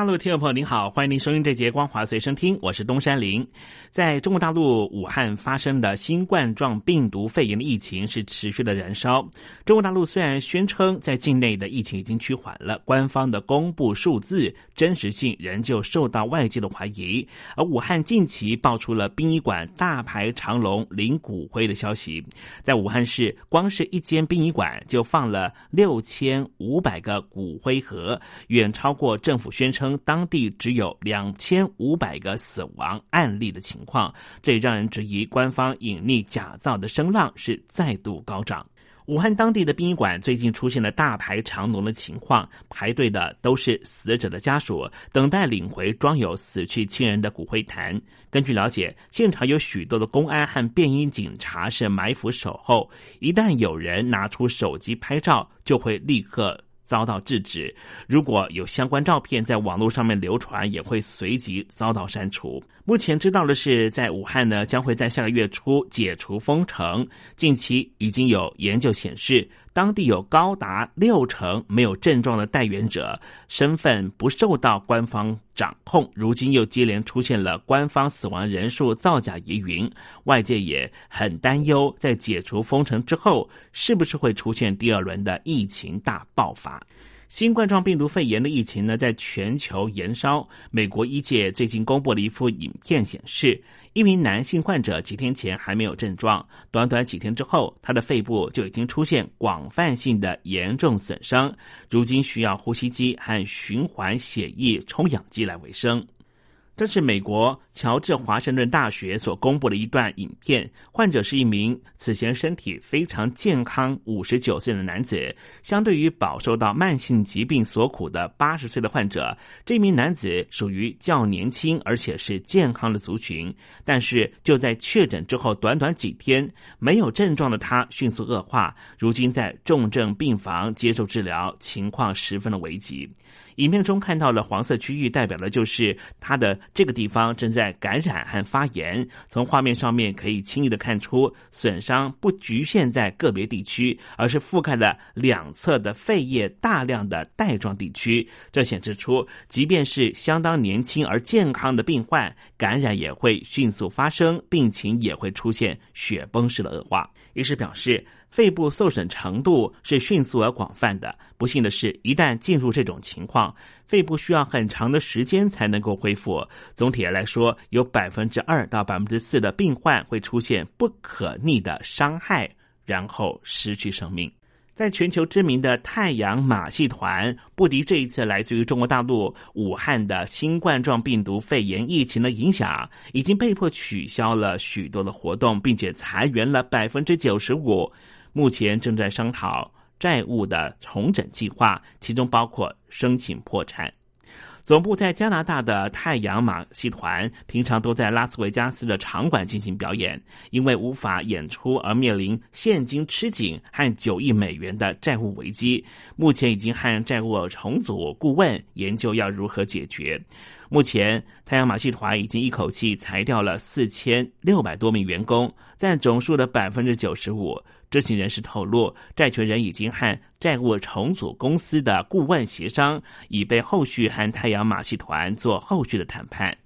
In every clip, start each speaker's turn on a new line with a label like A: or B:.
A: 大陆听众朋友您好，欢迎您收听这节《光华随身听》，我是东山林。在中国大陆武汉发生的新冠状病毒肺炎的疫情是持续的燃烧。中国大陆虽然宣称在境内的疫情已经趋缓了，官方的公布数字真实性仍旧受到外界的怀疑。而武汉近期爆出了殡仪馆大排长龙领骨灰的消息，在武汉市光是一间殡仪馆就放了六千五百个骨灰盒，远超过政府宣称当地只有两千五百个死亡案例的情。况，这让人质疑官方隐匿假造的声浪是再度高涨。武汉当地的殡仪馆最近出现了大排长龙的情况，排队的都是死者的家属，等待领回装有死去亲人的骨灰坛。根据了解，现场有许多的公安和便衣警察是埋伏守候，一旦有人拿出手机拍照，就会立刻。遭到制止，如果有相关照片在网络上面流传，也会随即遭到删除。目前知道的是，在武汉呢，将会在下个月初解除封城。近期已经有研究显示。当地有高达六成没有症状的带源者身份不受到官方掌控，如今又接连出现了官方死亡人数造假疑云，外界也很担忧，在解除封城之后，是不是会出现第二轮的疫情大爆发？新冠状病毒肺炎的疫情呢，在全球延烧。美国医界最近公布了一幅影片，显示一名男性患者几天前还没有症状，短短几天之后，他的肺部就已经出现广泛性的严重损伤，如今需要呼吸机和循环血液充氧机来维生。这是美国乔治华盛顿大学所公布的一段影片。患者是一名此前身体非常健康、五十九岁的男子。相对于饱受到慢性疾病所苦的八十岁的患者，这名男子属于较年轻而且是健康的族群。但是就在确诊之后，短短几天没有症状的他迅速恶化，如今在重症病房接受治疗，情况十分的危急。影片中看到的黄色区域，代表的就是他的这个地方正在感染和发炎。从画面上面可以轻易的看出，损伤不局限在个别地区，而是覆盖了两侧的肺叶大量的带状地区。这显示出，即便是相当年轻而健康的病患，感染也会迅速发生，病情也会出现雪崩式的恶化。医师表示。肺部受损程度是迅速而广泛的。不幸的是，一旦进入这种情况，肺部需要很长的时间才能够恢复。总体来说，有百分之二到百分之四的病患会出现不可逆的伤害，然后失去生命。在全球知名的太阳马戏团，不敌这一次来自于中国大陆武汉的新冠状病毒肺炎疫情的影响，已经被迫取消了许多的活动，并且裁员了百分之九十五。目前正在商讨债务的重整计划，其中包括申请破产。总部在加拿大的太阳马戏团，平常都在拉斯维加斯的场馆进行表演，因为无法演出而面临现金吃紧和九亿美元的债务危机。目前已经和债务重组顾问研究要如何解决。目前，太阳马戏团已经一口气裁掉了四千六百多名员工，占总数的百分之九十五。知情人士透露，债权人已经和债务重组公司的顾问协商，以备后续和太阳马戏团做后续的谈判。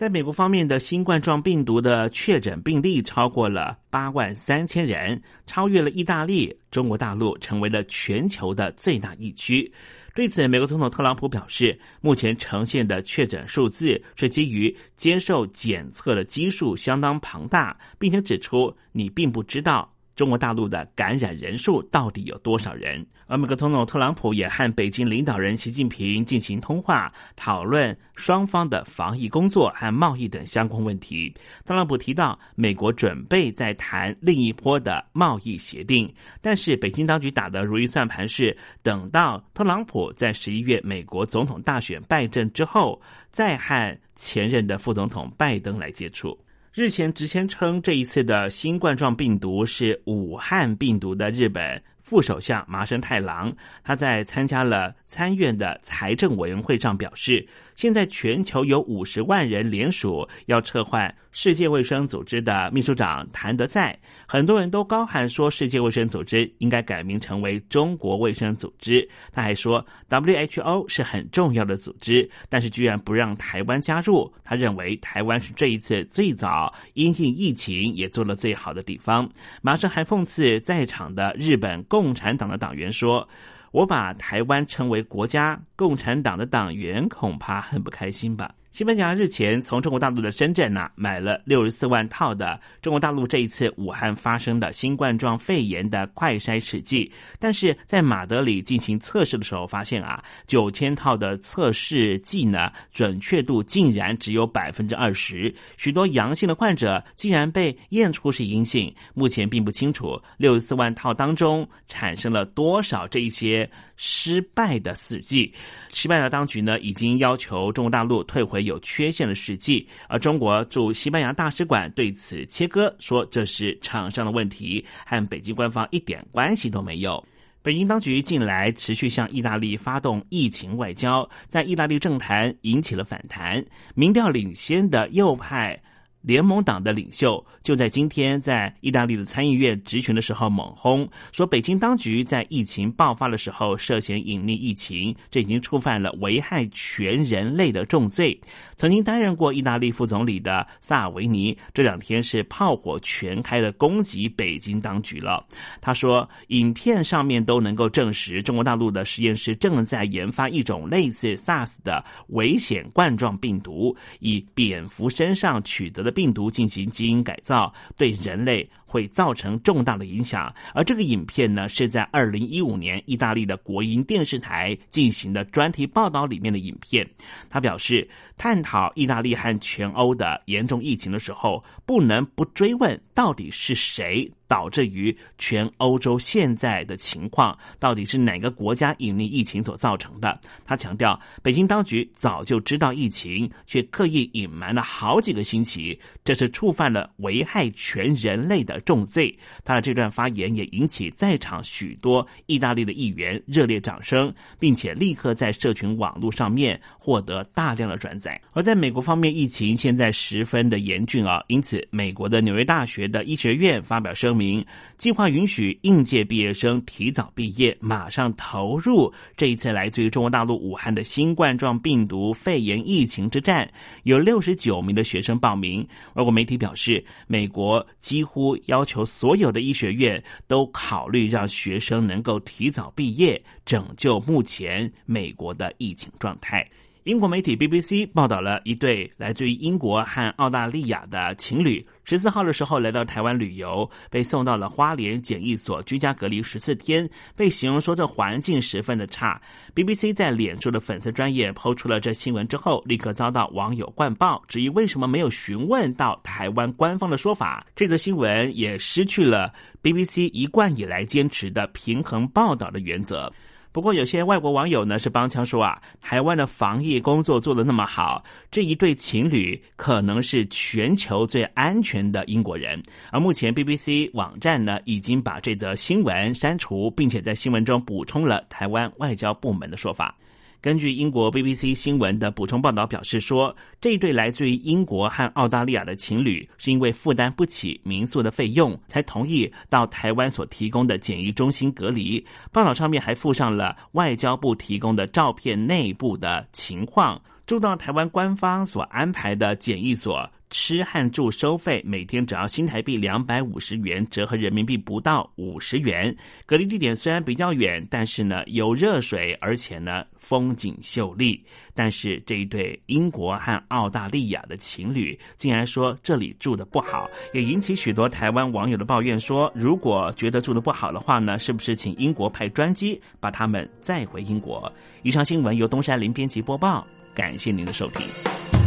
A: 在美国方面的新冠状病毒的确诊病例超过了八万三千人，超越了意大利，中国大陆成为了全球的最大疫区。对此，美国总统特朗普表示，目前呈现的确诊数字是基于接受检测的基数相当庞大，并且指出你并不知道。中国大陆的感染人数到底有多少人。而美国总统特朗普也和北京领导人习近平进行通话，讨论双方的防疫工作和贸易等相关问题。特朗普提到，美国准备在谈另一波的贸易协定，但是北京当局打的如意算盘是，等到特朗普在十一月美国总统大选败阵之后，再和前任的副总统拜登来接触。日前直前称，这一次的新冠状病毒是武汉病毒的日本。副首相麻生太郎，他在参加了参院的财政委员会上表示，现在全球有五十万人联署要撤换世界卫生组织的秘书长谭德赛，很多人都高喊说世界卫生组织应该改名成为中国卫生组织。他还说，WHO 是很重要的组织，但是居然不让台湾加入。他认为台湾是这一次最早因应疫情也做了最好的地方。马生还讽刺在场的日本。共产党的党员说：“我把台湾称为国家，共产党的党员恐怕很不开心吧。”西班牙日前从中国大陆的深圳呢买了六十四万套的中国大陆这一次武汉发生的新冠状肺炎的快筛试剂，但是在马德里进行测试的时候发现啊，九千套的测试剂呢准确度竟然只有百分之二十，许多阳性的患者竟然被验出是阴性。目前并不清楚六十四万套当中产生了多少这一些失败的试剂。西班牙当局呢已经要求中国大陆退回。有缺陷的试剂，而中国驻西班牙大使馆对此切割，说这是厂商的问题，和北京官方一点关系都没有。北京当局近来持续向意大利发动疫情外交，在意大利政坛引起了反弹，民调领先的右派。联盟党的领袖就在今天在意大利的参议院职权的时候猛轰，说北京当局在疫情爆发的时候涉嫌隐匿疫情，这已经触犯了危害全人类的重罪。曾经担任过意大利副总理的萨尔维尼这两天是炮火全开的攻击北京当局了。他说，影片上面都能够证实，中国大陆的实验室正在研发一种类似 SARS 的危险冠状病毒，以蝙蝠身上取得的。病毒进行基因改造，对人类会造成重大的影响。而这个影片呢，是在二零一五年意大利的国营电视台进行的专题报道里面的影片。他表示，探讨意大利和全欧的严重疫情的时候，不能不追问到底是谁。导致于全欧洲现在的情况，到底是哪个国家隐匿疫情所造成的？他强调，北京当局早就知道疫情，却刻意隐瞒了好几个星期，这是触犯了危害全人类的重罪。他的这段发言也引起在场许多意大利的议员热烈掌声，并且立刻在社群网络上面获得大量的转载。而在美国方面，疫情现在十分的严峻啊，因此美国的纽约大学的医学院发表声明。名计划允许应届毕业生提早毕业，马上投入这一次来自于中国大陆武汉的新冠状病毒肺炎疫情之战。有六十九名的学生报名。外国媒体表示，美国几乎要求所有的医学院都考虑让学生能够提早毕业，拯救目前美国的疫情状态。英国媒体 BBC 报道了一对来自于英国和澳大利亚的情侣，十四号的时候来到台湾旅游，被送到了花莲检疫所居家隔离十四天，被形容说这环境十分的差。BBC 在脸书的粉丝专业抛出了这新闻之后，立刻遭到网友灌爆，质疑为什么没有询问到台湾官方的说法。这则新闻也失去了 BBC 一贯以来坚持的平衡报道的原则。不过，有些外国网友呢是帮腔说啊，台湾的防疫工作做得那么好，这一对情侣可能是全球最安全的英国人。而目前 BBC 网站呢已经把这则新闻删除，并且在新闻中补充了台湾外交部门的说法。根据英国 BBC 新闻的补充报道表示说，这对来自于英国和澳大利亚的情侣是因为负担不起民宿的费用，才同意到台湾所提供的检疫中心隔离。报道上面还附上了外交部提供的照片，内部的情况。住到台湾官方所安排的检疫所。吃和住收费每天只要新台币两百五十元，折合人民币不到五十元。隔离地点虽然比较远，但是呢有热水，而且呢风景秀丽。但是这一对英国和澳大利亚的情侣竟然说这里住的不好，也引起许多台湾网友的抱怨，说如果觉得住的不好的话呢，是不是请英国派专机把他们载回英国？以上新闻由东山林编辑播报，感谢您的收听。